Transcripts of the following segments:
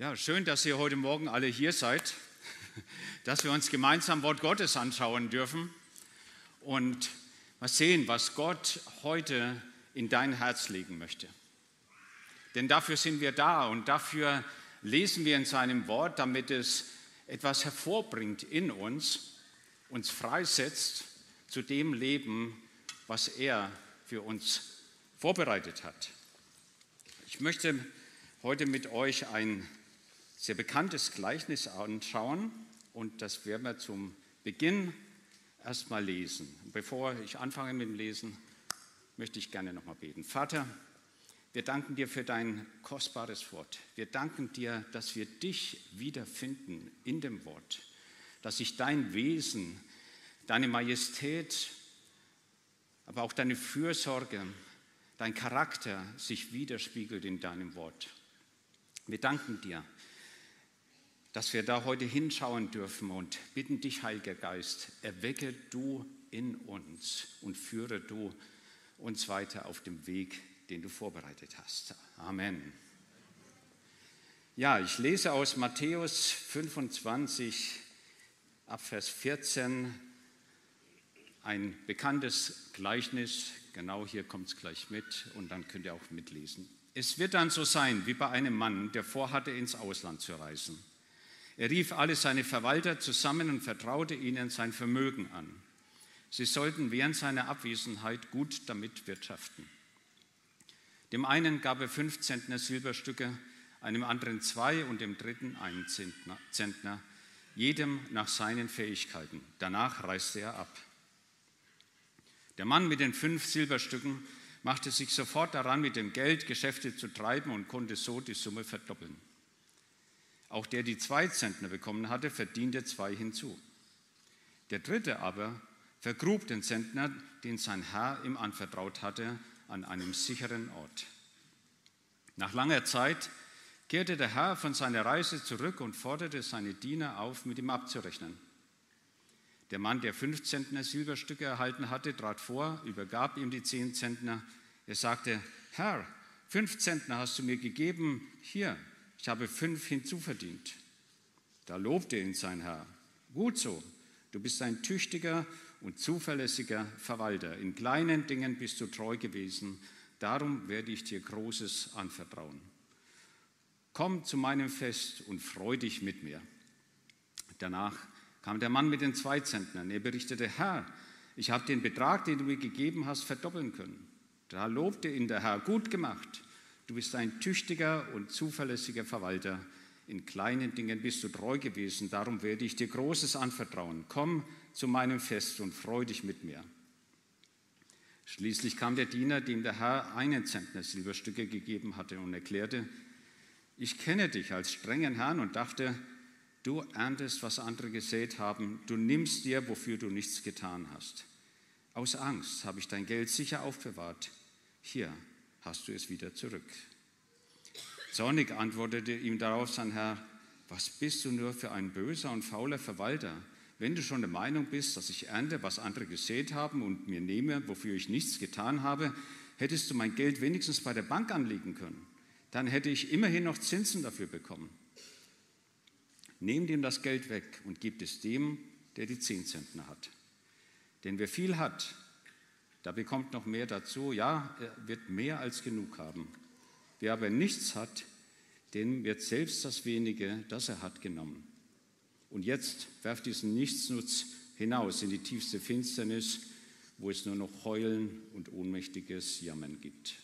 Ja, schön, dass ihr heute Morgen alle hier seid, dass wir uns gemeinsam Wort Gottes anschauen dürfen und mal sehen, was Gott heute in dein Herz legen möchte. Denn dafür sind wir da und dafür lesen wir in seinem Wort, damit es etwas hervorbringt in uns, uns freisetzt zu dem Leben, was er für uns vorbereitet hat. Ich möchte heute mit euch ein sehr bekanntes Gleichnis anschauen und das werden wir zum Beginn erstmal lesen. Bevor ich anfange mit dem Lesen, möchte ich gerne nochmal beten. Vater, wir danken dir für dein kostbares Wort. Wir danken dir, dass wir dich wiederfinden in dem Wort, dass sich dein Wesen, deine Majestät, aber auch deine Fürsorge, dein Charakter sich widerspiegelt in deinem Wort. Wir danken dir, dass wir da heute hinschauen dürfen und bitten dich, Heiliger Geist, erwecke du in uns und führe du uns weiter auf dem Weg, den du vorbereitet hast. Amen. Ja, ich lese aus Matthäus 25 ab Vers 14 ein bekanntes Gleichnis. Genau hier kommt es gleich mit und dann könnt ihr auch mitlesen. Es wird dann so sein wie bei einem Mann, der vorhatte, ins Ausland zu reisen. Er rief alle seine Verwalter zusammen und vertraute ihnen sein Vermögen an. Sie sollten während seiner Abwesenheit gut damit wirtschaften. Dem einen gab er fünf Zentner Silberstücke, einem anderen zwei und dem dritten einen Zentner, jedem nach seinen Fähigkeiten. Danach reiste er ab. Der Mann mit den fünf Silberstücken machte sich sofort daran, mit dem Geld Geschäfte zu treiben und konnte so die Summe verdoppeln. Auch der, die zwei Zentner bekommen hatte, verdiente zwei hinzu. Der dritte aber vergrub den Zentner, den sein Herr ihm anvertraut hatte, an einem sicheren Ort. Nach langer Zeit kehrte der Herr von seiner Reise zurück und forderte seine Diener auf, mit ihm abzurechnen. Der Mann, der fünf Zentner Silberstücke erhalten hatte, trat vor, übergab ihm die zehn Zentner. Er sagte, Herr, fünf Zentner hast du mir gegeben, hier, ich habe fünf hinzuverdient. Da lobte ihn sein Herr. Gut so, du bist ein tüchtiger und zuverlässiger Verwalter. In kleinen Dingen bist du treu gewesen, darum werde ich dir Großes anvertrauen. Komm zu meinem Fest und freu dich mit mir. Danach kam der Mann mit den zwei Zentnern. Er berichtete, Herr, ich habe den Betrag, den du mir gegeben hast, verdoppeln können. Da lobte ihn der Herr, gut gemacht. Du bist ein tüchtiger und zuverlässiger Verwalter. In kleinen Dingen bist du treu gewesen, darum werde ich dir Großes anvertrauen. Komm zu meinem Fest und freu dich mit mir. Schließlich kam der Diener, dem der Herr einen Zentner Silberstücke gegeben hatte und erklärte, ich kenne dich als strengen Herrn und dachte, du erntest, was andere gesät haben, du nimmst dir, wofür du nichts getan hast. Aus Angst habe ich dein Geld sicher aufbewahrt. Hier, hast du es wieder zurück. Zornig antwortete ihm darauf sein Herr, was bist du nur für ein böser und fauler Verwalter? Wenn du schon der Meinung bist, dass ich ernte, was andere gesät haben und mir nehme, wofür ich nichts getan habe, hättest du mein Geld wenigstens bei der Bank anlegen können. Dann hätte ich immerhin noch Zinsen dafür bekommen. Nehmt ihm das Geld weg und gebt es dem, der die zehn Zentner hat. Denn wer viel hat, da bekommt noch mehr dazu. Ja, er wird mehr als genug haben. Wer aber nichts hat, dem wird selbst das wenige, das er hat, genommen. Und jetzt werft diesen Nichtsnutz hinaus in die tiefste Finsternis, wo es nur noch Heulen und ohnmächtiges Jammern gibt.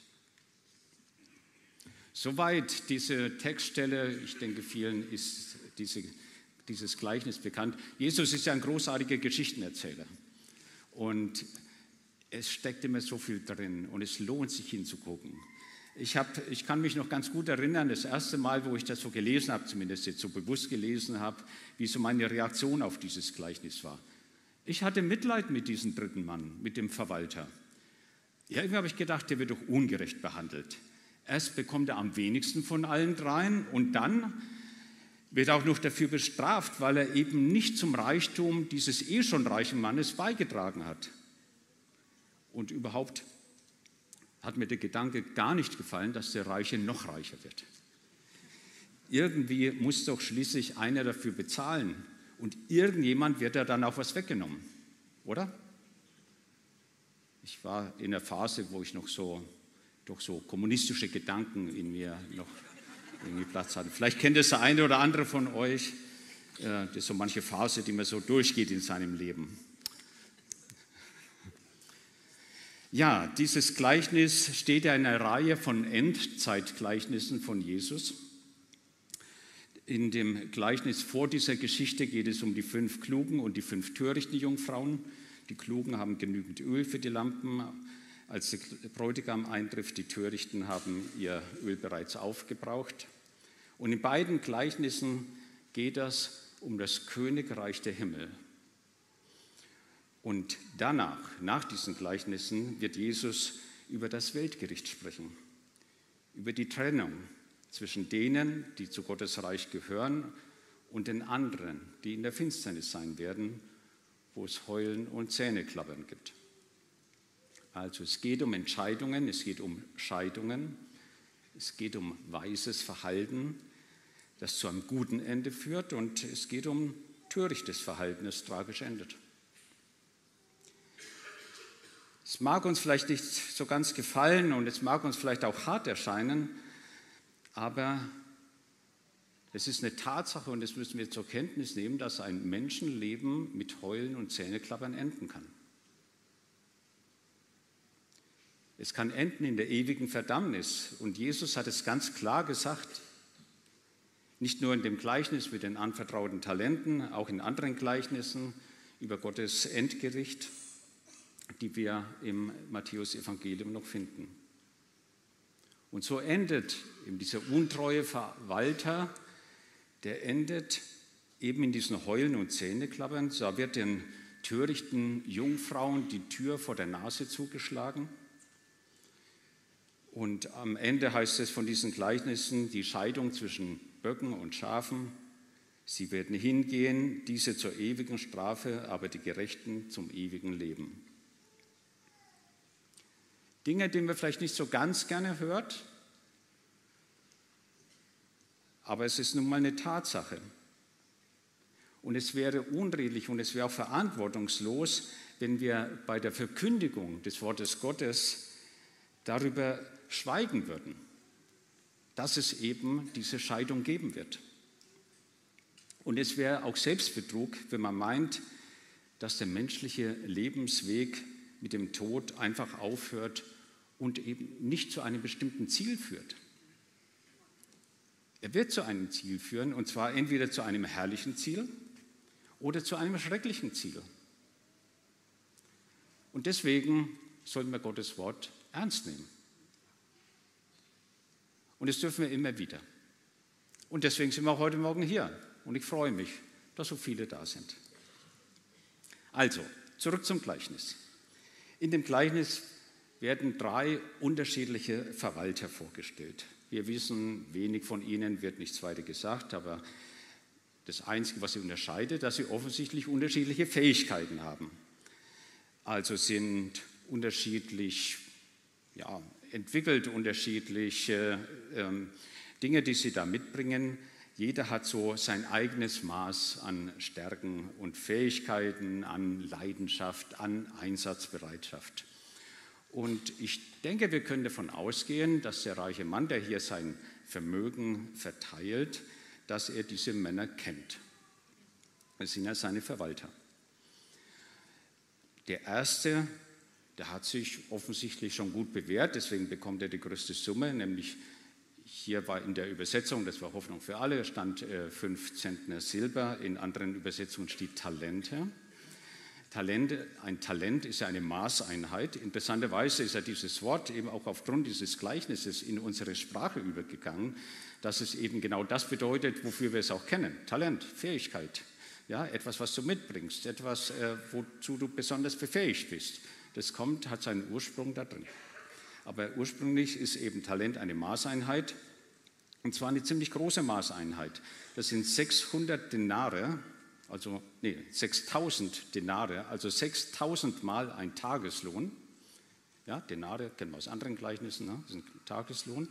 Soweit diese Textstelle. Ich denke, vielen ist diese, dieses Gleichnis bekannt. Jesus ist ja ein großartiger Geschichtenerzähler. Und es steckt immer so viel drin und es lohnt sich hinzugucken. Ich, hab, ich kann mich noch ganz gut erinnern, das erste Mal, wo ich das so gelesen habe, zumindest jetzt so bewusst gelesen habe, wie so meine Reaktion auf dieses Gleichnis war. Ich hatte Mitleid mit diesem dritten Mann, mit dem Verwalter. Ja, irgendwie habe ich gedacht, der wird doch ungerecht behandelt. Erst bekommt er am wenigsten von allen dreien und dann wird auch noch dafür bestraft, weil er eben nicht zum Reichtum dieses eh schon reichen Mannes beigetragen hat. Und überhaupt hat mir der Gedanke gar nicht gefallen, dass der Reiche noch reicher wird. irgendwie muss doch schließlich einer dafür bezahlen und irgendjemand wird da dann auch was weggenommen, oder? Ich war in der Phase, wo ich noch so, doch so kommunistische Gedanken in mir noch irgendwie Platz hatte. Vielleicht kennt es der eine oder andere von euch. Das ist so manche Phase, die man so durchgeht in seinem Leben. Ja, dieses Gleichnis steht ja in einer Reihe von Endzeitgleichnissen von Jesus. In dem Gleichnis vor dieser Geschichte geht es um die fünf klugen und die fünf törichten Jungfrauen. Die klugen haben genügend Öl für die Lampen, als der Bräutigam eintrifft. Die törichten haben ihr Öl bereits aufgebraucht. Und in beiden Gleichnissen geht es um das Königreich der Himmel. Und danach, nach diesen Gleichnissen, wird Jesus über das Weltgericht sprechen, über die Trennung zwischen denen, die zu Gottes Reich gehören, und den anderen, die in der Finsternis sein werden, wo es Heulen und Zähneklappern gibt. Also es geht um Entscheidungen, es geht um Scheidungen, es geht um weises Verhalten, das zu einem guten Ende führt, und es geht um törichtes Verhalten, das tragisch endet. Es mag uns vielleicht nicht so ganz gefallen und es mag uns vielleicht auch hart erscheinen, aber es ist eine Tatsache und das müssen wir zur Kenntnis nehmen, dass ein Menschenleben mit Heulen und Zähneklappern enden kann. Es kann enden in der ewigen Verdammnis. Und Jesus hat es ganz klar gesagt, nicht nur in dem Gleichnis mit den anvertrauten Talenten, auch in anderen Gleichnissen über Gottes Endgericht die wir im Matthäus-Evangelium noch finden. Und so endet eben dieser untreue Verwalter, der endet eben in diesen Heulen und Zähneklappern. Da wird den törichten Jungfrauen die Tür vor der Nase zugeschlagen. Und am Ende heißt es von diesen Gleichnissen die Scheidung zwischen Böcken und Schafen. Sie werden hingehen, diese zur ewigen Strafe, aber die Gerechten zum ewigen Leben. Dinge, die man vielleicht nicht so ganz gerne hört, aber es ist nun mal eine Tatsache. Und es wäre unredlich und es wäre auch verantwortungslos, wenn wir bei der Verkündigung des Wortes Gottes darüber schweigen würden, dass es eben diese Scheidung geben wird. Und es wäre auch Selbstbetrug, wenn man meint, dass der menschliche Lebensweg mit dem Tod einfach aufhört und eben nicht zu einem bestimmten Ziel führt. Er wird zu einem Ziel führen, und zwar entweder zu einem herrlichen Ziel oder zu einem schrecklichen Ziel. Und deswegen sollten wir Gottes Wort ernst nehmen. Und das dürfen wir immer wieder. Und deswegen sind wir auch heute Morgen hier. Und ich freue mich, dass so viele da sind. Also, zurück zum Gleichnis. In dem Gleichnis werden drei unterschiedliche Verwalter vorgestellt. Wir wissen, wenig von ihnen wird nichts weiter gesagt, aber das Einzige, was sie unterscheidet, dass sie offensichtlich unterschiedliche Fähigkeiten haben. Also sind unterschiedlich ja, entwickelt, unterschiedliche ähm, Dinge, die sie da mitbringen. Jeder hat so sein eigenes Maß an Stärken und Fähigkeiten, an Leidenschaft, an Einsatzbereitschaft. Und ich denke, wir können davon ausgehen, dass der reiche Mann, der hier sein Vermögen verteilt, dass er diese Männer kennt. Das sind ja seine Verwalter. Der erste, der hat sich offensichtlich schon gut bewährt, deswegen bekommt er die größte Summe, nämlich hier war in der Übersetzung, das war Hoffnung für alle, stand äh, fünf Zentner Silber, in anderen Übersetzungen steht Talente. Talent, ein Talent ist ja eine Maßeinheit. Interessanterweise ist ja dieses Wort eben auch aufgrund dieses Gleichnisses in unsere Sprache übergegangen, dass es eben genau das bedeutet, wofür wir es auch kennen. Talent, Fähigkeit, ja, etwas, was du mitbringst, etwas, äh, wozu du besonders befähigt bist. Das kommt, hat seinen Ursprung da drin. Aber ursprünglich ist eben Talent eine Maßeinheit, und zwar eine ziemlich große Maßeinheit. Das sind 600 Denare, also nee, 6000 Denare, also 6000 Mal ein Tageslohn. Ja, Denare kennen wir aus anderen Gleichnissen, ne? das ist ein Tageslohn.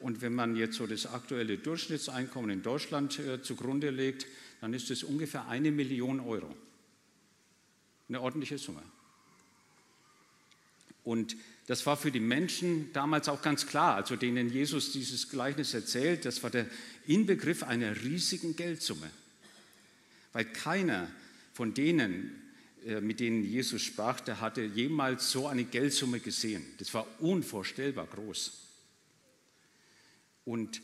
Und wenn man jetzt so das aktuelle Durchschnittseinkommen in Deutschland äh, zugrunde legt, dann ist es ungefähr eine Million Euro. Eine ordentliche Summe. Und das war für die Menschen damals auch ganz klar, also denen Jesus dieses Gleichnis erzählt, das war der Inbegriff einer riesigen Geldsumme. Weil keiner von denen, äh, mit denen Jesus sprach, der hatte jemals so eine Geldsumme gesehen. Das war unvorstellbar groß. Und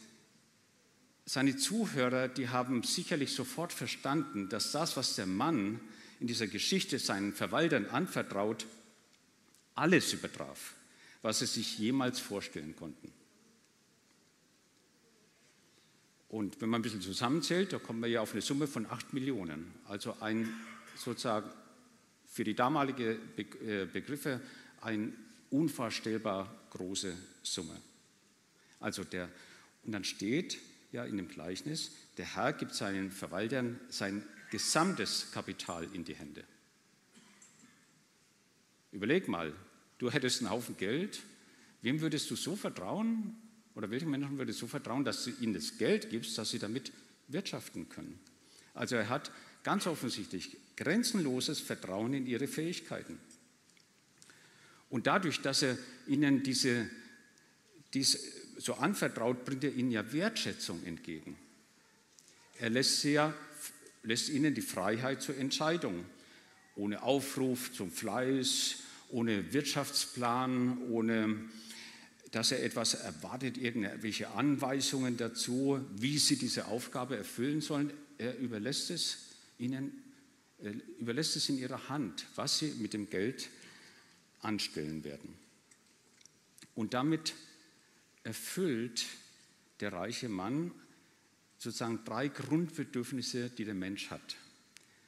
seine Zuhörer, die haben sicherlich sofort verstanden, dass das, was der Mann in dieser Geschichte seinen Verwaltern anvertraut, alles übertraf, was sie sich jemals vorstellen konnten. Und wenn man ein bisschen zusammenzählt, da kommt man ja auf eine Summe von 8 Millionen. Also ein sozusagen für die damalige äh, Begriffe eine unvorstellbar große Summe. Also der, und dann steht ja in dem Gleichnis, der Herr gibt seinen Verwaltern sein gesamtes Kapital in die Hände. Überleg mal, du hättest einen Haufen Geld, wem würdest du so vertrauen oder welchen Menschen würdest so vertrauen, dass du ihnen das Geld gibst, dass sie damit wirtschaften können? Also er hat ganz offensichtlich grenzenloses Vertrauen in ihre Fähigkeiten. Und dadurch, dass er ihnen diese, dies so anvertraut, bringt er ihnen ja Wertschätzung entgegen. Er lässt, sie ja, lässt ihnen die Freiheit zur Entscheidung, ohne Aufruf zum Fleiß, ohne Wirtschaftsplan, ohne dass er etwas erwartet, irgendwelche Anweisungen dazu, wie sie diese Aufgabe erfüllen sollen. Er überlässt es ihnen, überlässt es in ihrer Hand, was sie mit dem Geld anstellen werden. Und damit erfüllt der reiche Mann sozusagen drei Grundbedürfnisse, die der Mensch hat.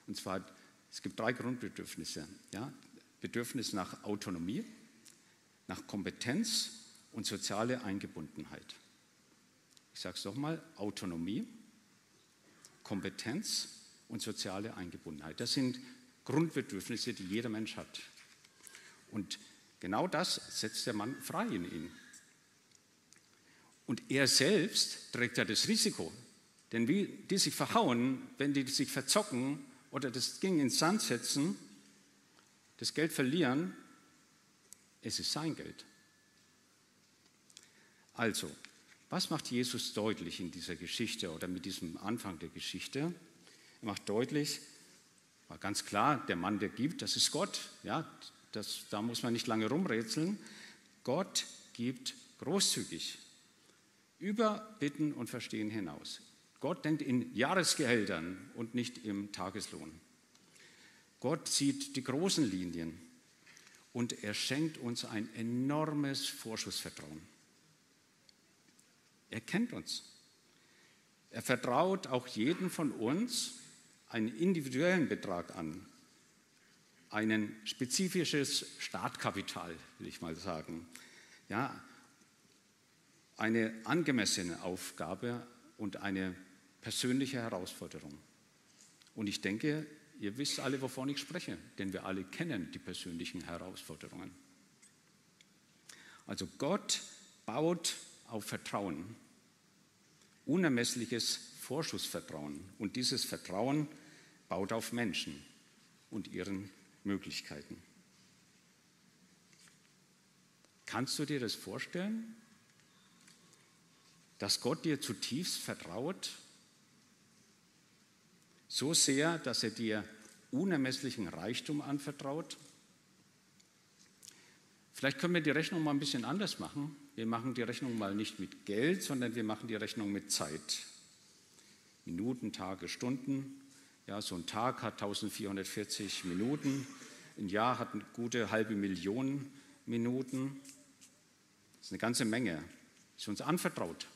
Und zwar, es gibt drei Grundbedürfnisse. Ja? Bedürfnis nach Autonomie, nach Kompetenz und soziale Eingebundenheit. Ich sage es nochmal, Autonomie, Kompetenz und soziale Eingebundenheit. Das sind Grundbedürfnisse, die jeder Mensch hat. Und genau das setzt der Mann frei in ihn. Und er selbst trägt ja das Risiko. Denn wie die sich verhauen, wenn die sich verzocken oder das Ding ins Sand setzen, das Geld verlieren, es ist sein Geld. Also, was macht Jesus deutlich in dieser Geschichte oder mit diesem Anfang der Geschichte? Er macht deutlich, war ganz klar, der Mann, der gibt, das ist Gott. Ja, das, da muss man nicht lange rumrätseln. Gott gibt großzügig, über Bitten und Verstehen hinaus. Gott denkt in Jahresgehältern und nicht im Tageslohn. Gott sieht die großen Linien und er schenkt uns ein enormes Vorschussvertrauen. Er kennt uns. Er vertraut auch jedem von uns einen individuellen Betrag an, ein spezifisches Startkapital, will ich mal sagen. Ja, eine angemessene Aufgabe und eine persönliche Herausforderung. Und ich denke, ihr wisst alle, wovon ich spreche, denn wir alle kennen die persönlichen Herausforderungen. Also Gott baut auf Vertrauen, unermessliches Vorschussvertrauen. Und dieses Vertrauen baut auf Menschen und ihren Möglichkeiten. Kannst du dir das vorstellen? dass Gott dir zutiefst vertraut, so sehr, dass er dir unermesslichen Reichtum anvertraut. Vielleicht können wir die Rechnung mal ein bisschen anders machen. Wir machen die Rechnung mal nicht mit Geld, sondern wir machen die Rechnung mit Zeit. Minuten, Tage, Stunden. Ja, so ein Tag hat 1440 Minuten. Ein Jahr hat eine gute halbe Million Minuten. Das ist eine ganze Menge. Das ist uns anvertraut.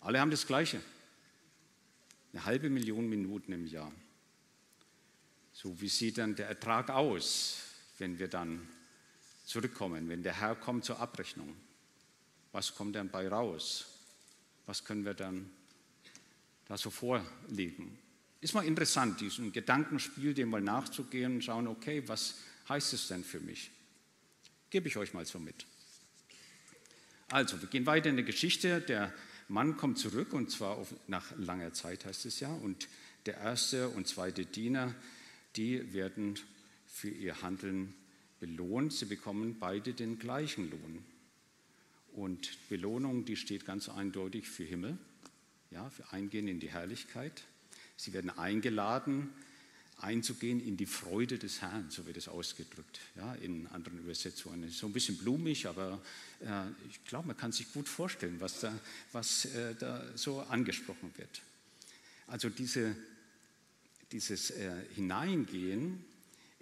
Alle haben das Gleiche. Eine halbe Million Minuten im Jahr. So, wie sieht dann der Ertrag aus, wenn wir dann zurückkommen, wenn der Herr kommt zur Abrechnung? Was kommt dann bei raus? Was können wir dann da so vorlegen? Ist mal interessant, diesem Gedankenspiel dem mal nachzugehen und schauen, okay, was heißt es denn für mich? Gebe ich euch mal so mit. Also, wir gehen weiter in der Geschichte. Der Mann kommt zurück und zwar auf, nach langer Zeit heißt es ja. Und der erste und zweite Diener, die werden für ihr Handeln belohnt. Sie bekommen beide den gleichen Lohn. Und Belohnung, die steht ganz eindeutig für Himmel, ja, für Eingehen in die Herrlichkeit. Sie werden eingeladen, einzugehen in die Freude des Herrn, so wird es ausgedrückt, ja, in anderen Übersetzungen. So ein bisschen blumig, aber äh, ich glaube, man kann sich gut vorstellen, was da, was, äh, da so angesprochen wird. Also diese, dieses äh, Hineingehen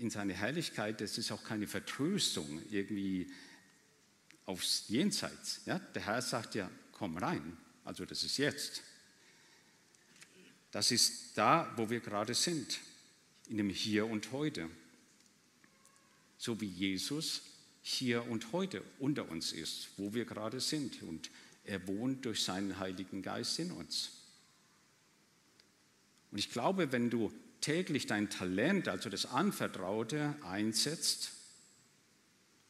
in seine Herrlichkeit, das ist auch keine Vertröstung irgendwie aufs Jenseits. Ja? Der Herr sagt ja, komm rein, also das ist jetzt. Das ist da, wo wir gerade sind, in dem Hier und Heute. So wie Jesus hier und heute unter uns ist, wo wir gerade sind. Und er wohnt durch seinen Heiligen Geist in uns. Und ich glaube, wenn du täglich dein Talent, also das Anvertraute, einsetzt,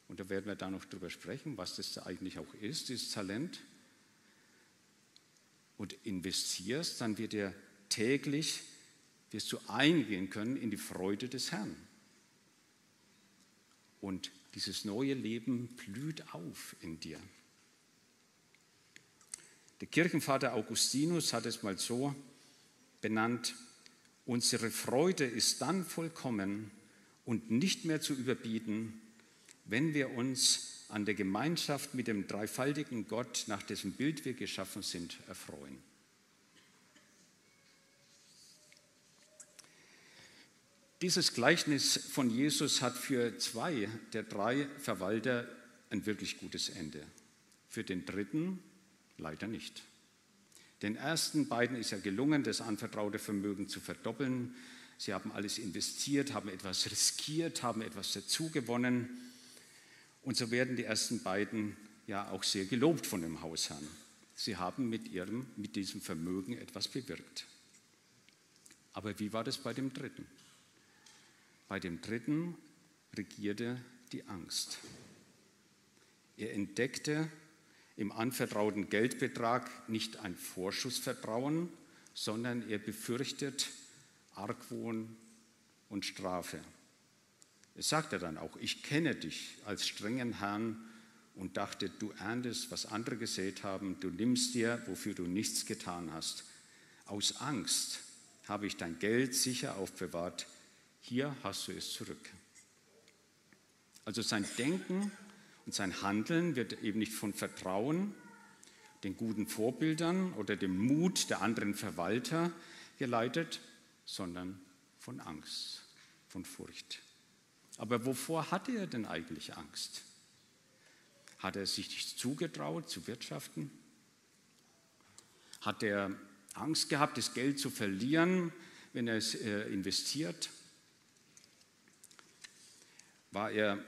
und da werden wir da noch drüber sprechen, was das eigentlich auch ist, dieses Talent, und investierst, dann wird dir täglich, wirst du eingehen können in die Freude des Herrn. Und dieses neue Leben blüht auf in dir. Der Kirchenvater Augustinus hat es mal so benannt, unsere Freude ist dann vollkommen und nicht mehr zu überbieten, wenn wir uns an der Gemeinschaft mit dem dreifaltigen Gott, nach dessen Bild wir geschaffen sind, erfreuen. Dieses Gleichnis von Jesus hat für zwei der drei Verwalter ein wirklich gutes Ende. Für den dritten leider nicht. Den ersten beiden ist ja gelungen, das anvertraute Vermögen zu verdoppeln. Sie haben alles investiert, haben etwas riskiert, haben etwas dazugewonnen. Und so werden die ersten beiden ja auch sehr gelobt von dem Hausherrn. Sie haben mit, ihrem, mit diesem Vermögen etwas bewirkt. Aber wie war das bei dem dritten? Bei dem dritten regierte die Angst. Er entdeckte im anvertrauten Geldbetrag nicht ein Vorschussvertrauen, sondern er befürchtet Argwohn und Strafe. Es sagte dann auch, ich kenne dich als strengen Herrn und dachte, du erntest, was andere gesät haben, du nimmst dir, wofür du nichts getan hast. Aus Angst habe ich dein Geld sicher aufbewahrt, hier hast du es zurück. Also sein Denken und sein Handeln wird eben nicht von Vertrauen, den guten Vorbildern oder dem Mut der anderen Verwalter geleitet, sondern von Angst, von Furcht. Aber wovor hatte er denn eigentlich Angst? Hat er sich nicht zugetraut zu wirtschaften? Hat er Angst gehabt, das Geld zu verlieren, wenn er es äh, investiert? War er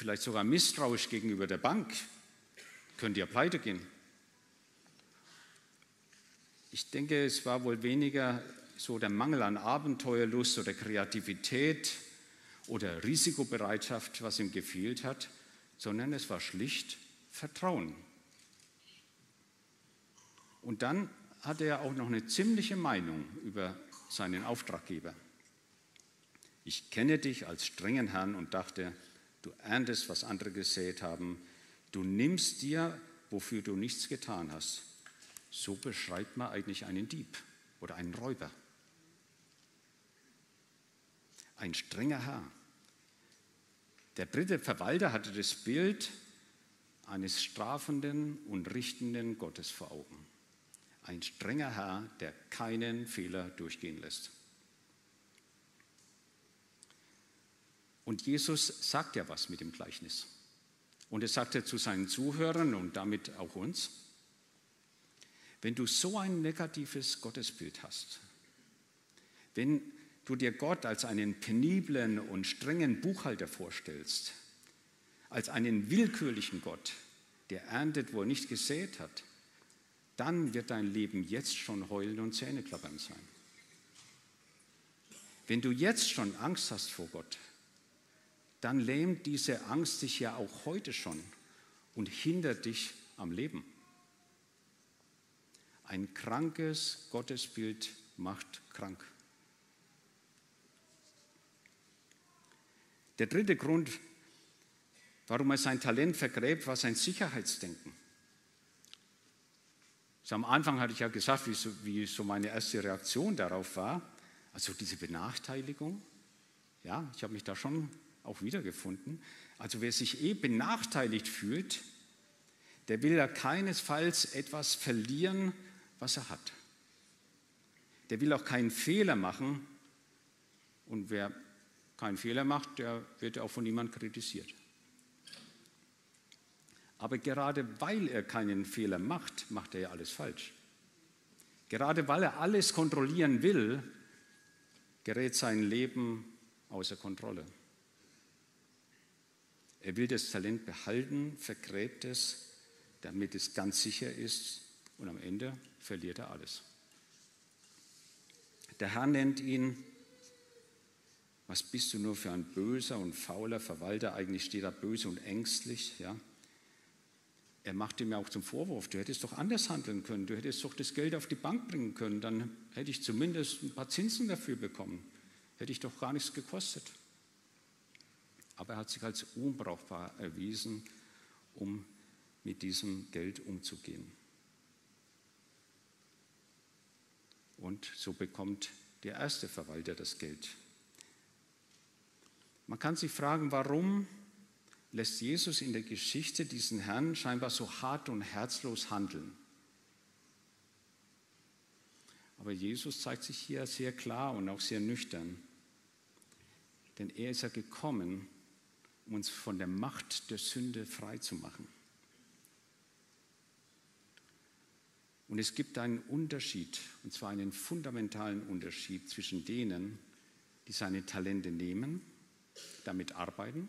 vielleicht sogar misstrauisch gegenüber der Bank? Könnte ja pleite gehen. Ich denke, es war wohl weniger so der Mangel an Abenteuerlust oder Kreativität, oder Risikobereitschaft, was ihm gefehlt hat, sondern es war schlicht Vertrauen. Und dann hatte er auch noch eine ziemliche Meinung über seinen Auftraggeber. Ich kenne dich als strengen Herrn und dachte, du erntest, was andere gesät haben. Du nimmst dir, wofür du nichts getan hast. So beschreibt man eigentlich einen Dieb oder einen Räuber. Ein strenger Herr. Der dritte Verwalter hatte das Bild eines strafenden und richtenden Gottes vor Augen. Ein strenger Herr, der keinen Fehler durchgehen lässt. Und Jesus sagt ja was mit dem Gleichnis. Und er sagte zu seinen Zuhörern und damit auch uns, wenn du so ein negatives Gottesbild hast, wenn du dir Gott als einen peniblen und strengen Buchhalter vorstellst, als einen willkürlichen Gott, der erntet, wo er nicht gesät hat, dann wird dein Leben jetzt schon heulen und Zähneklappern sein. Wenn du jetzt schon Angst hast vor Gott, dann lähmt diese Angst dich ja auch heute schon und hindert dich am Leben. Ein krankes Gottesbild macht krank. Der dritte Grund, warum er sein Talent vergräbt, war sein Sicherheitsdenken. So am Anfang hatte ich ja gesagt, wie so, wie so meine erste Reaktion darauf war. Also diese Benachteiligung. Ja, ich habe mich da schon auch wiedergefunden. Also wer sich eh benachteiligt fühlt, der will ja keinesfalls etwas verlieren, was er hat. Der will auch keinen Fehler machen. Und wer keinen Fehler macht, der wird auch von niemandem kritisiert. Aber gerade weil er keinen Fehler macht, macht er ja alles falsch. Gerade weil er alles kontrollieren will, gerät sein Leben außer Kontrolle. Er will das Talent behalten, vergräbt es, damit es ganz sicher ist und am Ende verliert er alles. Der Herr nennt ihn, was bist du nur für ein böser und fauler Verwalter? Eigentlich steht er böse und ängstlich. Ja? Er macht ihm ja auch zum Vorwurf, du hättest doch anders handeln können, du hättest doch das Geld auf die Bank bringen können, dann hätte ich zumindest ein paar Zinsen dafür bekommen, hätte ich doch gar nichts gekostet. Aber er hat sich als unbrauchbar erwiesen, um mit diesem Geld umzugehen. Und so bekommt der erste Verwalter das Geld. Man kann sich fragen, warum lässt Jesus in der Geschichte diesen Herrn scheinbar so hart und herzlos handeln. Aber Jesus zeigt sich hier sehr klar und auch sehr nüchtern. Denn er ist ja gekommen, um uns von der Macht der Sünde frei zu machen. Und es gibt einen Unterschied, und zwar einen fundamentalen Unterschied zwischen denen, die seine Talente nehmen, damit arbeiten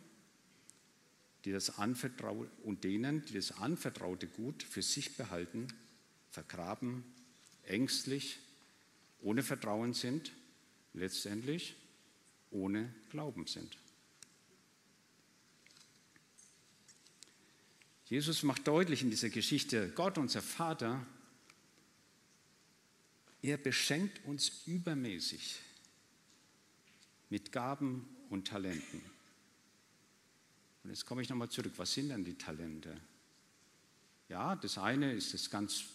die das anvertraute, und denen, die das anvertraute Gut für sich behalten, vergraben, ängstlich, ohne Vertrauen sind, letztendlich ohne Glauben sind. Jesus macht deutlich in dieser Geschichte, Gott, unser Vater, er beschenkt uns übermäßig mit Gaben und Talenten. Und jetzt komme ich nochmal zurück. Was sind denn die Talente? Ja, das eine ist das ganz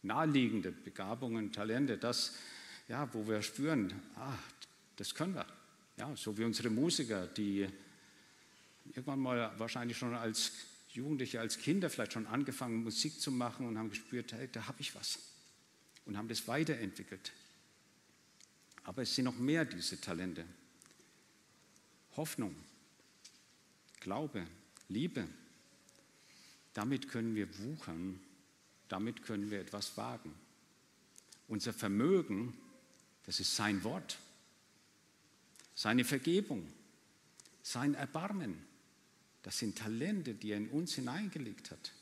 naheliegende Begabungen, Talente, das, ja, wo wir spüren, ah, das können wir. Ja, so wie unsere Musiker, die irgendwann mal wahrscheinlich schon als Jugendliche, als Kinder vielleicht schon angefangen, Musik zu machen und haben gespürt, hey, da habe ich was. Und haben das weiterentwickelt. Aber es sind noch mehr diese Talente. Hoffnung, Glaube, Liebe, damit können wir wuchern, damit können wir etwas wagen. Unser Vermögen, das ist sein Wort, seine Vergebung, sein Erbarmen, das sind Talente, die er in uns hineingelegt hat.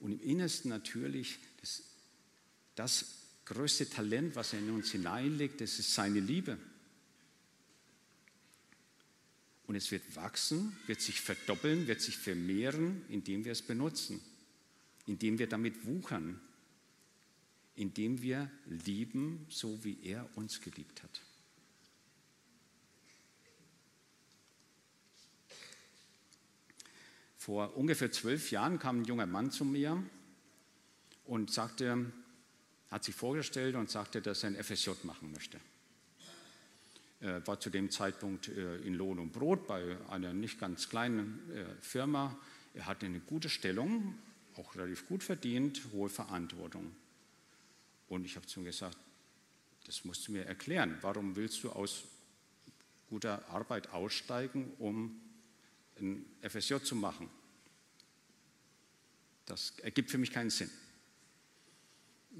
Und im Innersten natürlich das, das größte Talent, was er in uns hineinlegt, das ist seine Liebe. Und es wird wachsen, wird sich verdoppeln, wird sich vermehren, indem wir es benutzen, indem wir damit wuchern, indem wir lieben, so wie er uns geliebt hat. Vor ungefähr zwölf Jahren kam ein junger Mann zu mir und sagte, hat sich vorgestellt und sagte, dass er ein FSJ machen möchte war zu dem Zeitpunkt äh, in Lohn und Brot bei einer nicht ganz kleinen äh, Firma. Er hatte eine gute Stellung, auch relativ gut verdient, hohe Verantwortung. Und ich habe zu ihm gesagt, das musst du mir erklären. Warum willst du aus guter Arbeit aussteigen, um ein FSJ zu machen? Das ergibt für mich keinen Sinn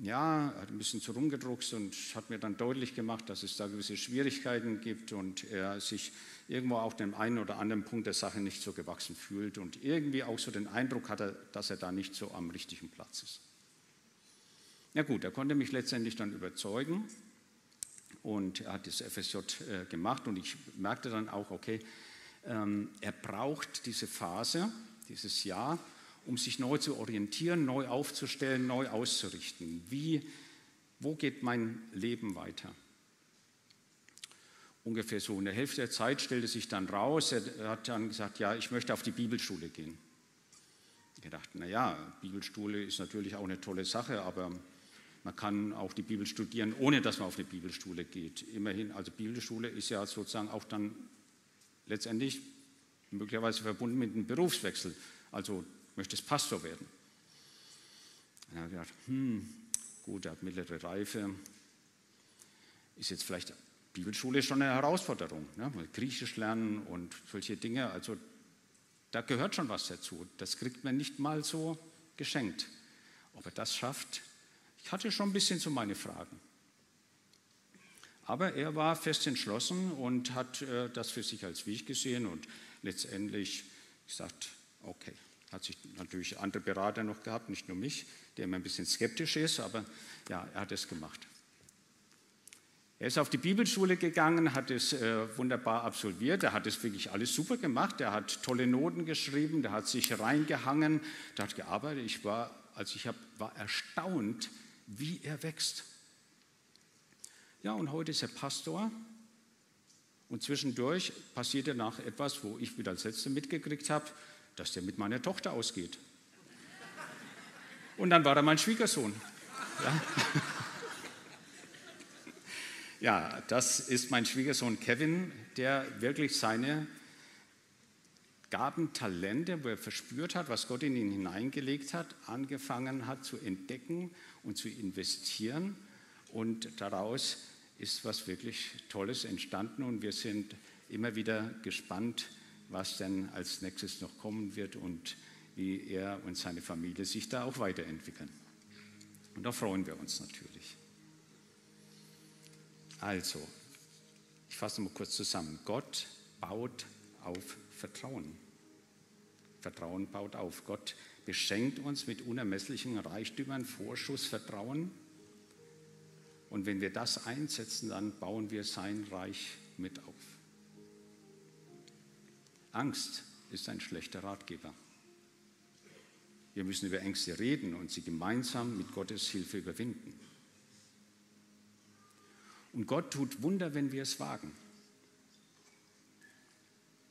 ja, hat ein bisschen zu rumgedruckst und hat mir dann deutlich gemacht, dass es da gewisse Schwierigkeiten gibt und er sich irgendwo auch dem einen oder anderen Punkt der Sache nicht so gewachsen fühlt und irgendwie auch so den Eindruck hatte, dass er da nicht so am richtigen Platz ist. Ja gut, er konnte mich letztendlich dann überzeugen und er hat das FSJ äh, gemacht und ich merkte dann auch, okay, er braucht diese Phase, dieses Jahr, um sich neu zu orientieren, neu aufzustellen, neu auszurichten. Wie, wo geht mein Leben weiter? Ungefähr so in der Hälfte der Zeit stellte sich dann raus, er hat dann gesagt, ja, ich möchte auf die Bibelschule gehen. Ich dachte, naja, Bibelschule ist natürlich auch eine tolle Sache, aber man kann auch die Bibel studieren, ohne dass man auf eine Bibelschule geht. Immerhin, also Bibelschule ist ja sozusagen auch dann letztendlich möglicherweise verbunden mit einem Berufswechsel. Also möchtest Pastor werden. Dann habe ich gedacht, hm, gut, er hat mittlere Reife. Ist jetzt vielleicht Bibelschule schon eine Herausforderung. Ne? Griechisch lernen und solche Dinge. Also da gehört schon was dazu. Das kriegt man nicht mal so geschenkt. Ob er das schafft, ich hatte schon ein bisschen so meine Fragen. Aber er war fest entschlossen und hat äh, das für sich als Weg gesehen und letztendlich gesagt, okay, hat sich natürlich andere Berater noch gehabt, nicht nur mich, der immer ein bisschen skeptisch ist, aber ja, er hat es gemacht. Er ist auf die Bibelschule gegangen, hat es äh, wunderbar absolviert, er hat es wirklich alles super gemacht, er hat tolle Noten geschrieben, der hat sich reingehangen, der hat gearbeitet. Ich war, also ich hab, war erstaunt, wie er wächst. Ja, und heute ist er Pastor und zwischendurch passierte nach etwas, wo ich wieder als Letzte mitgekriegt habe, dass der mit meiner Tochter ausgeht. Und dann war er mein Schwiegersohn. Ja. ja, das ist mein Schwiegersohn Kevin, der wirklich seine Gaben, Talente, wo er verspürt hat, was Gott in ihn hineingelegt hat, angefangen hat zu entdecken und zu investieren. Und daraus ist was wirklich Tolles entstanden und wir sind immer wieder gespannt, was denn als nächstes noch kommen wird und wie er und seine Familie sich da auch weiterentwickeln. Und da freuen wir uns natürlich. Also, ich fasse mal kurz zusammen. Gott baut auf Vertrauen. Vertrauen baut auf. Gott beschenkt uns mit unermesslichen Reichtümern, Vorschuss, Vertrauen. Und wenn wir das einsetzen, dann bauen wir sein Reich mit auf. Angst ist ein schlechter Ratgeber. Wir müssen über Ängste reden und sie gemeinsam mit Gottes Hilfe überwinden. Und Gott tut Wunder, wenn wir es wagen.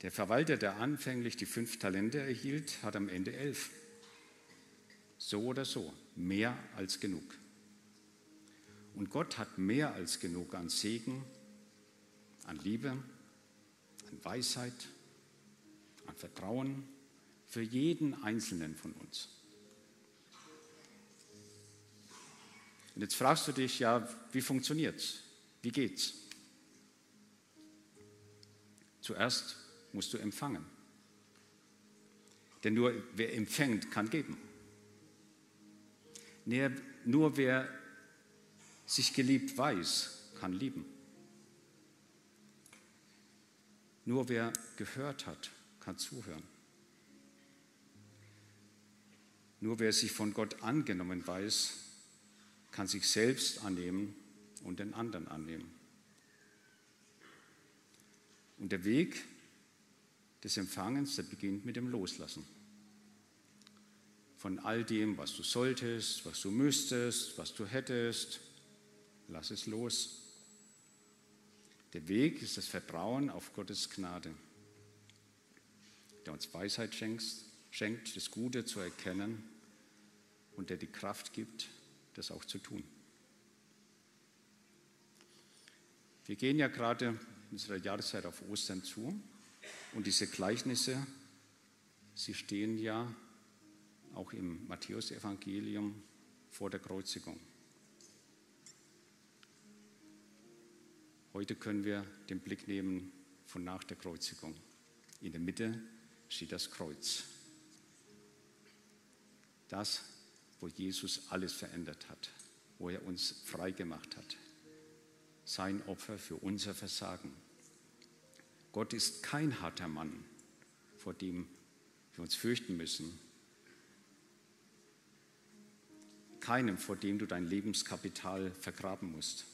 Der Verwalter, der anfänglich die fünf Talente erhielt, hat am Ende elf. So oder so, mehr als genug. Und Gott hat mehr als genug an Segen, an Liebe, an Weisheit, an Vertrauen für jeden Einzelnen von uns. Und jetzt fragst du dich, ja, wie funktioniert's? Wie geht's? Zuerst musst du empfangen. Denn nur wer empfängt, kann geben. Nur wer sich geliebt weiß, kann lieben. Nur wer gehört hat, kann zuhören. Nur wer sich von Gott angenommen weiß, kann sich selbst annehmen und den anderen annehmen. Und der Weg des Empfangens, der beginnt mit dem Loslassen. Von all dem, was du solltest, was du müsstest, was du hättest, lass es los. Der Weg ist das Vertrauen auf Gottes Gnade, der uns Weisheit schenkt, das Gute zu erkennen und der die Kraft gibt, das auch zu tun. Wir gehen ja gerade in unserer Jahreszeit auf Ostern zu und diese Gleichnisse, sie stehen ja auch im Matthäusevangelium vor der Kreuzigung. Heute können wir den Blick nehmen von nach der Kreuzigung. In der Mitte steht das Kreuz. Das, wo Jesus alles verändert hat, wo er uns frei gemacht hat. Sein Opfer für unser Versagen. Gott ist kein harter Mann, vor dem wir uns fürchten müssen. Keinem, vor dem du dein Lebenskapital vergraben musst.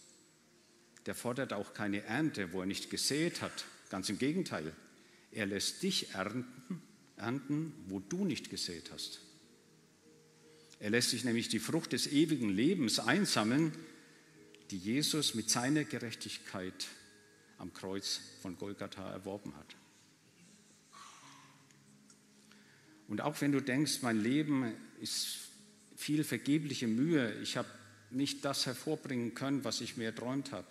Der fordert auch keine Ernte, wo er nicht gesät hat. Ganz im Gegenteil. Er lässt dich ernten, ernten, wo du nicht gesät hast. Er lässt sich nämlich die Frucht des ewigen Lebens einsammeln, die Jesus mit seiner Gerechtigkeit am Kreuz von Golgatha erworben hat. Und auch wenn du denkst, mein Leben ist viel vergebliche Mühe, ich habe nicht das hervorbringen können, was ich mir erträumt habe.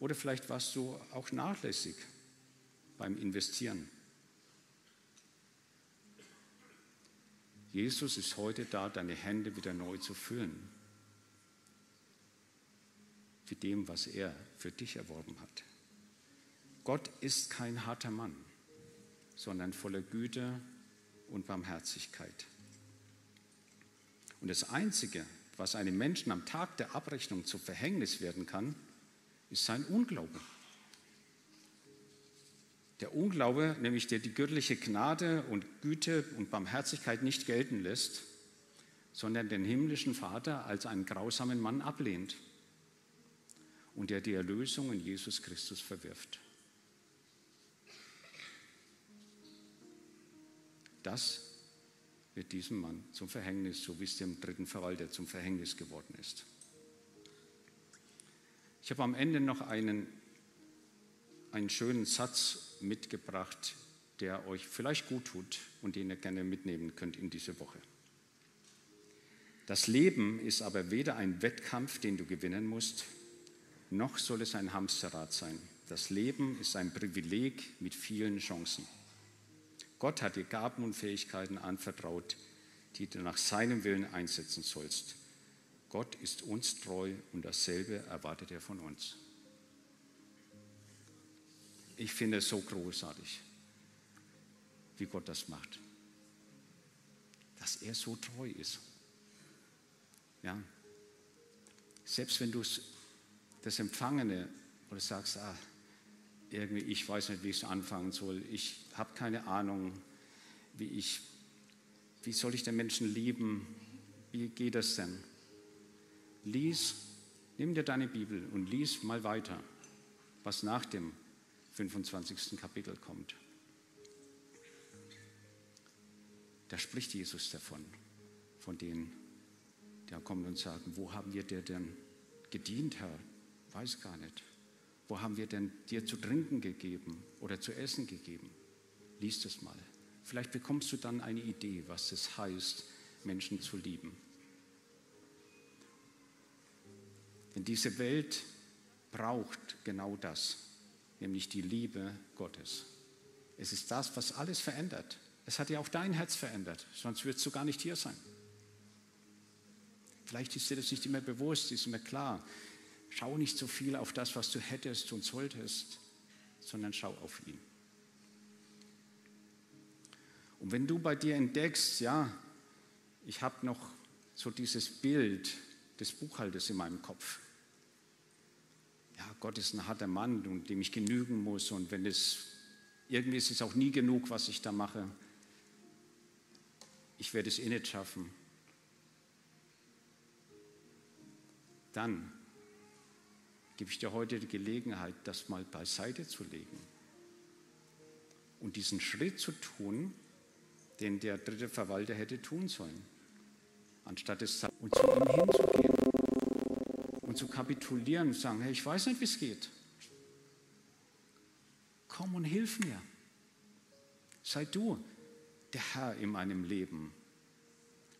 Oder vielleicht warst du auch nachlässig beim Investieren. Jesus ist heute da, deine Hände wieder neu zu füllen. Für dem, was er für dich erworben hat. Gott ist kein harter Mann, sondern voller Güte und Barmherzigkeit. Und das Einzige, was einem Menschen am Tag der Abrechnung zu Verhängnis werden kann, ist sein Unglaube. Der Unglaube, nämlich der die göttliche Gnade und Güte und Barmherzigkeit nicht gelten lässt, sondern den himmlischen Vater als einen grausamen Mann ablehnt und der die Erlösung in Jesus Christus verwirft. Das wird diesem Mann zum Verhängnis, so wie es dem dritten Verwalter zum Verhängnis geworden ist. Ich habe am Ende noch einen, einen schönen Satz mitgebracht, der euch vielleicht gut tut und den ihr gerne mitnehmen könnt in diese Woche. Das Leben ist aber weder ein Wettkampf, den du gewinnen musst, noch soll es ein Hamsterrad sein. Das Leben ist ein Privileg mit vielen Chancen. Gott hat dir Gaben und Fähigkeiten anvertraut, die du nach seinem Willen einsetzen sollst. Gott ist uns treu und dasselbe erwartet er von uns. Ich finde es so großartig, wie Gott das macht. Dass er so treu ist. Ja. Selbst wenn du das Empfangene oder sagst, ah, irgendwie, ich weiß nicht, wie ich es anfangen soll, ich habe keine Ahnung, wie ich, wie soll ich den Menschen lieben, wie geht das denn? Lies, nimm dir deine Bibel und lies mal weiter, was nach dem 25. Kapitel kommt. Da spricht Jesus davon, von denen, die kommen und sagen, wo haben wir dir denn gedient, Herr? Weiß gar nicht. Wo haben wir denn dir zu trinken gegeben oder zu essen gegeben? Lies das mal. Vielleicht bekommst du dann eine Idee, was es heißt, Menschen zu lieben. Denn diese Welt braucht genau das, nämlich die Liebe Gottes. Es ist das, was alles verändert. Es hat ja auch dein Herz verändert, sonst würdest du gar nicht hier sein. Vielleicht ist dir das nicht immer bewusst, ist immer klar. Schau nicht so viel auf das, was du hättest und solltest, sondern schau auf ihn. Und wenn du bei dir entdeckst, ja, ich habe noch so dieses Bild des Buchhalters in meinem Kopf. Ja, Gott ist ein harter Mann, dem ich genügen muss. Und wenn es irgendwie ist es auch nie genug, was ich da mache. Ich werde es eh nicht schaffen. Dann gebe ich dir heute die Gelegenheit, das mal beiseite zu legen und diesen Schritt zu tun, den der dritte Verwalter hätte tun sollen, anstatt es und zu ihm hinzugehen und zu kapitulieren und sagen, hey, ich weiß nicht, wie es geht. Komm und hilf mir. Sei du der Herr in meinem Leben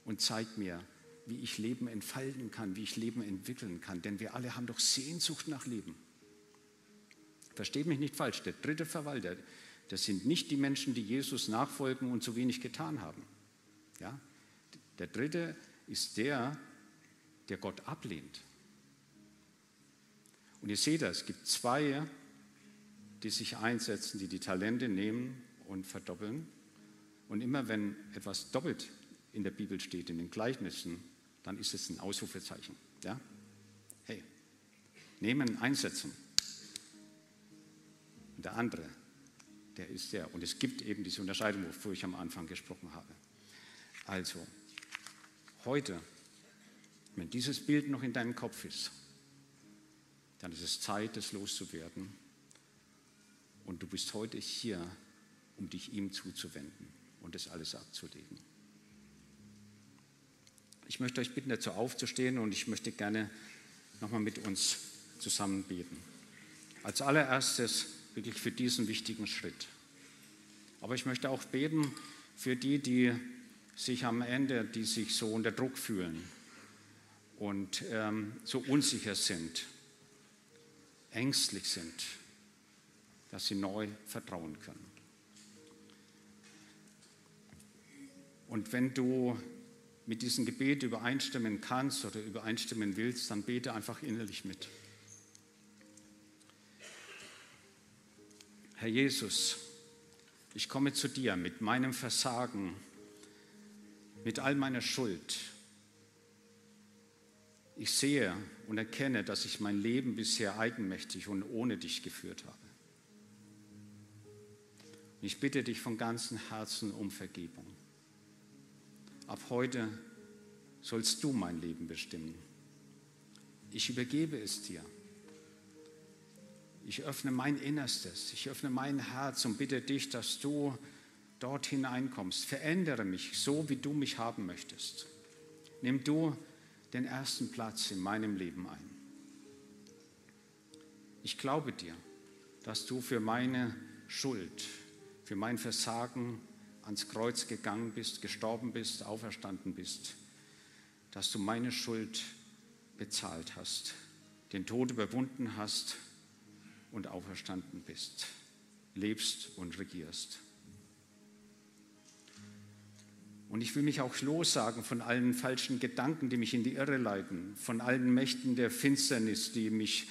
und zeig mir, wie ich Leben entfalten kann, wie ich Leben entwickeln kann. Denn wir alle haben doch Sehnsucht nach Leben. Versteht mich nicht falsch, der dritte Verwalter, das sind nicht die Menschen, die Jesus nachfolgen und zu wenig getan haben. Ja? Der dritte ist der, der Gott ablehnt. Und ihr seht das, es gibt zwei, die sich einsetzen, die die Talente nehmen und verdoppeln. Und immer wenn etwas doppelt in der Bibel steht, in den Gleichnissen, dann ist es ein Ausrufezeichen. Ja? Hey, nehmen, einsetzen. Und der andere, der ist der. Und es gibt eben diese Unterscheidung, wovor ich am Anfang gesprochen habe. Also, heute, wenn dieses Bild noch in deinem Kopf ist, dann ist es Zeit, es loszuwerden. Und du bist heute hier, um dich ihm zuzuwenden und das alles abzulegen. Ich möchte euch bitten, dazu aufzustehen und ich möchte gerne nochmal mit uns zusammen beten. Als allererstes wirklich für diesen wichtigen Schritt. Aber ich möchte auch beten für die, die sich am Ende, die sich so unter Druck fühlen und ähm, so unsicher sind, ängstlich sind, dass sie neu vertrauen können. Und wenn du mit diesem Gebet übereinstimmen kannst oder übereinstimmen willst, dann bete einfach innerlich mit. Herr Jesus, ich komme zu dir mit meinem Versagen, mit all meiner Schuld. Ich sehe und erkenne, dass ich mein Leben bisher eigenmächtig und ohne dich geführt habe. Ich bitte dich von ganzem Herzen um Vergebung. Ab heute sollst du mein Leben bestimmen. Ich übergebe es dir. Ich öffne mein Innerstes, ich öffne mein Herz und bitte dich, dass du dort hineinkommst. Verändere mich so, wie du mich haben möchtest. Nimm du den ersten Platz in meinem Leben ein. Ich glaube dir, dass du für meine Schuld, für mein Versagen ans Kreuz gegangen bist, gestorben bist, auferstanden bist, dass du meine Schuld bezahlt hast, den Tod überwunden hast und auferstanden bist, lebst und regierst. Und ich will mich auch lossagen von allen falschen Gedanken, die mich in die Irre leiten, von allen Mächten der Finsternis, die mich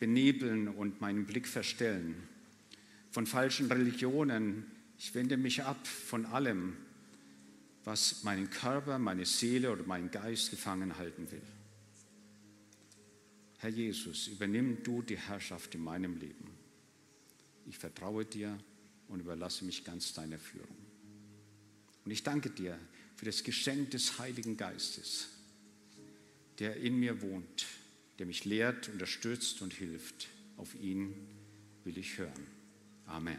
benebeln und meinen Blick verstellen, von falschen Religionen, ich wende mich ab von allem, was meinen Körper, meine Seele oder meinen Geist gefangen halten will. Herr Jesus, übernimm du die Herrschaft in meinem Leben. Ich vertraue dir und überlasse mich ganz deiner Führung. Und ich danke dir für das Geschenk des Heiligen Geistes, der in mir wohnt, der mich lehrt, unterstützt und hilft. Auf ihn will ich hören. Amen.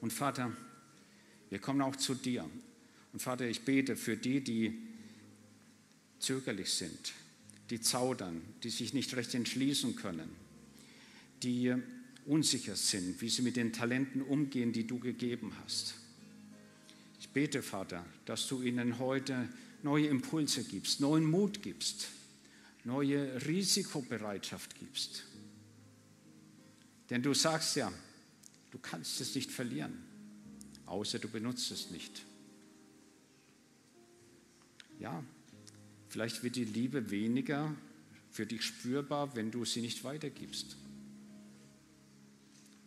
Und Vater, wir kommen auch zu dir. Und Vater, ich bete für die, die zögerlich sind, die zaudern, die sich nicht recht entschließen können, die unsicher sind, wie sie mit den Talenten umgehen, die du gegeben hast. Bete, Vater, dass du ihnen heute neue Impulse gibst, neuen Mut gibst, neue Risikobereitschaft gibst. Denn du sagst ja, Du kannst es nicht verlieren, außer du benutzt es nicht. Ja, vielleicht wird die Liebe weniger für dich spürbar, wenn du sie nicht weitergibst.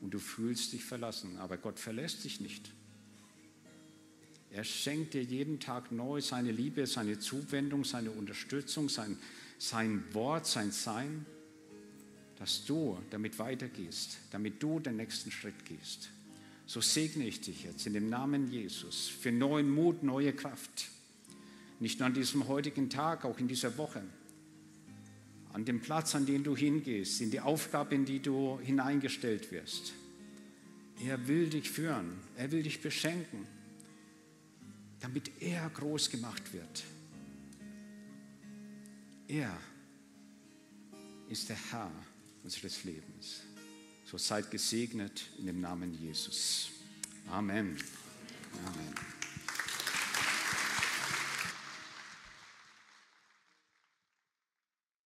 Und du fühlst dich verlassen, aber Gott verlässt dich nicht. Er schenkt dir jeden Tag neu seine Liebe, seine Zuwendung, seine Unterstützung, sein, sein Wort, sein Sein dass du damit weitergehst, damit du den nächsten Schritt gehst. So segne ich dich jetzt in dem Namen Jesus für neuen Mut, neue Kraft. Nicht nur an diesem heutigen Tag, auch in dieser Woche. An dem Platz, an den du hingehst, in die Aufgabe, in die du hineingestellt wirst. Er will dich führen, er will dich beschenken, damit er groß gemacht wird. Er ist der Herr unseres Lebens. So seid gesegnet in dem Namen Jesus. Amen. Amen.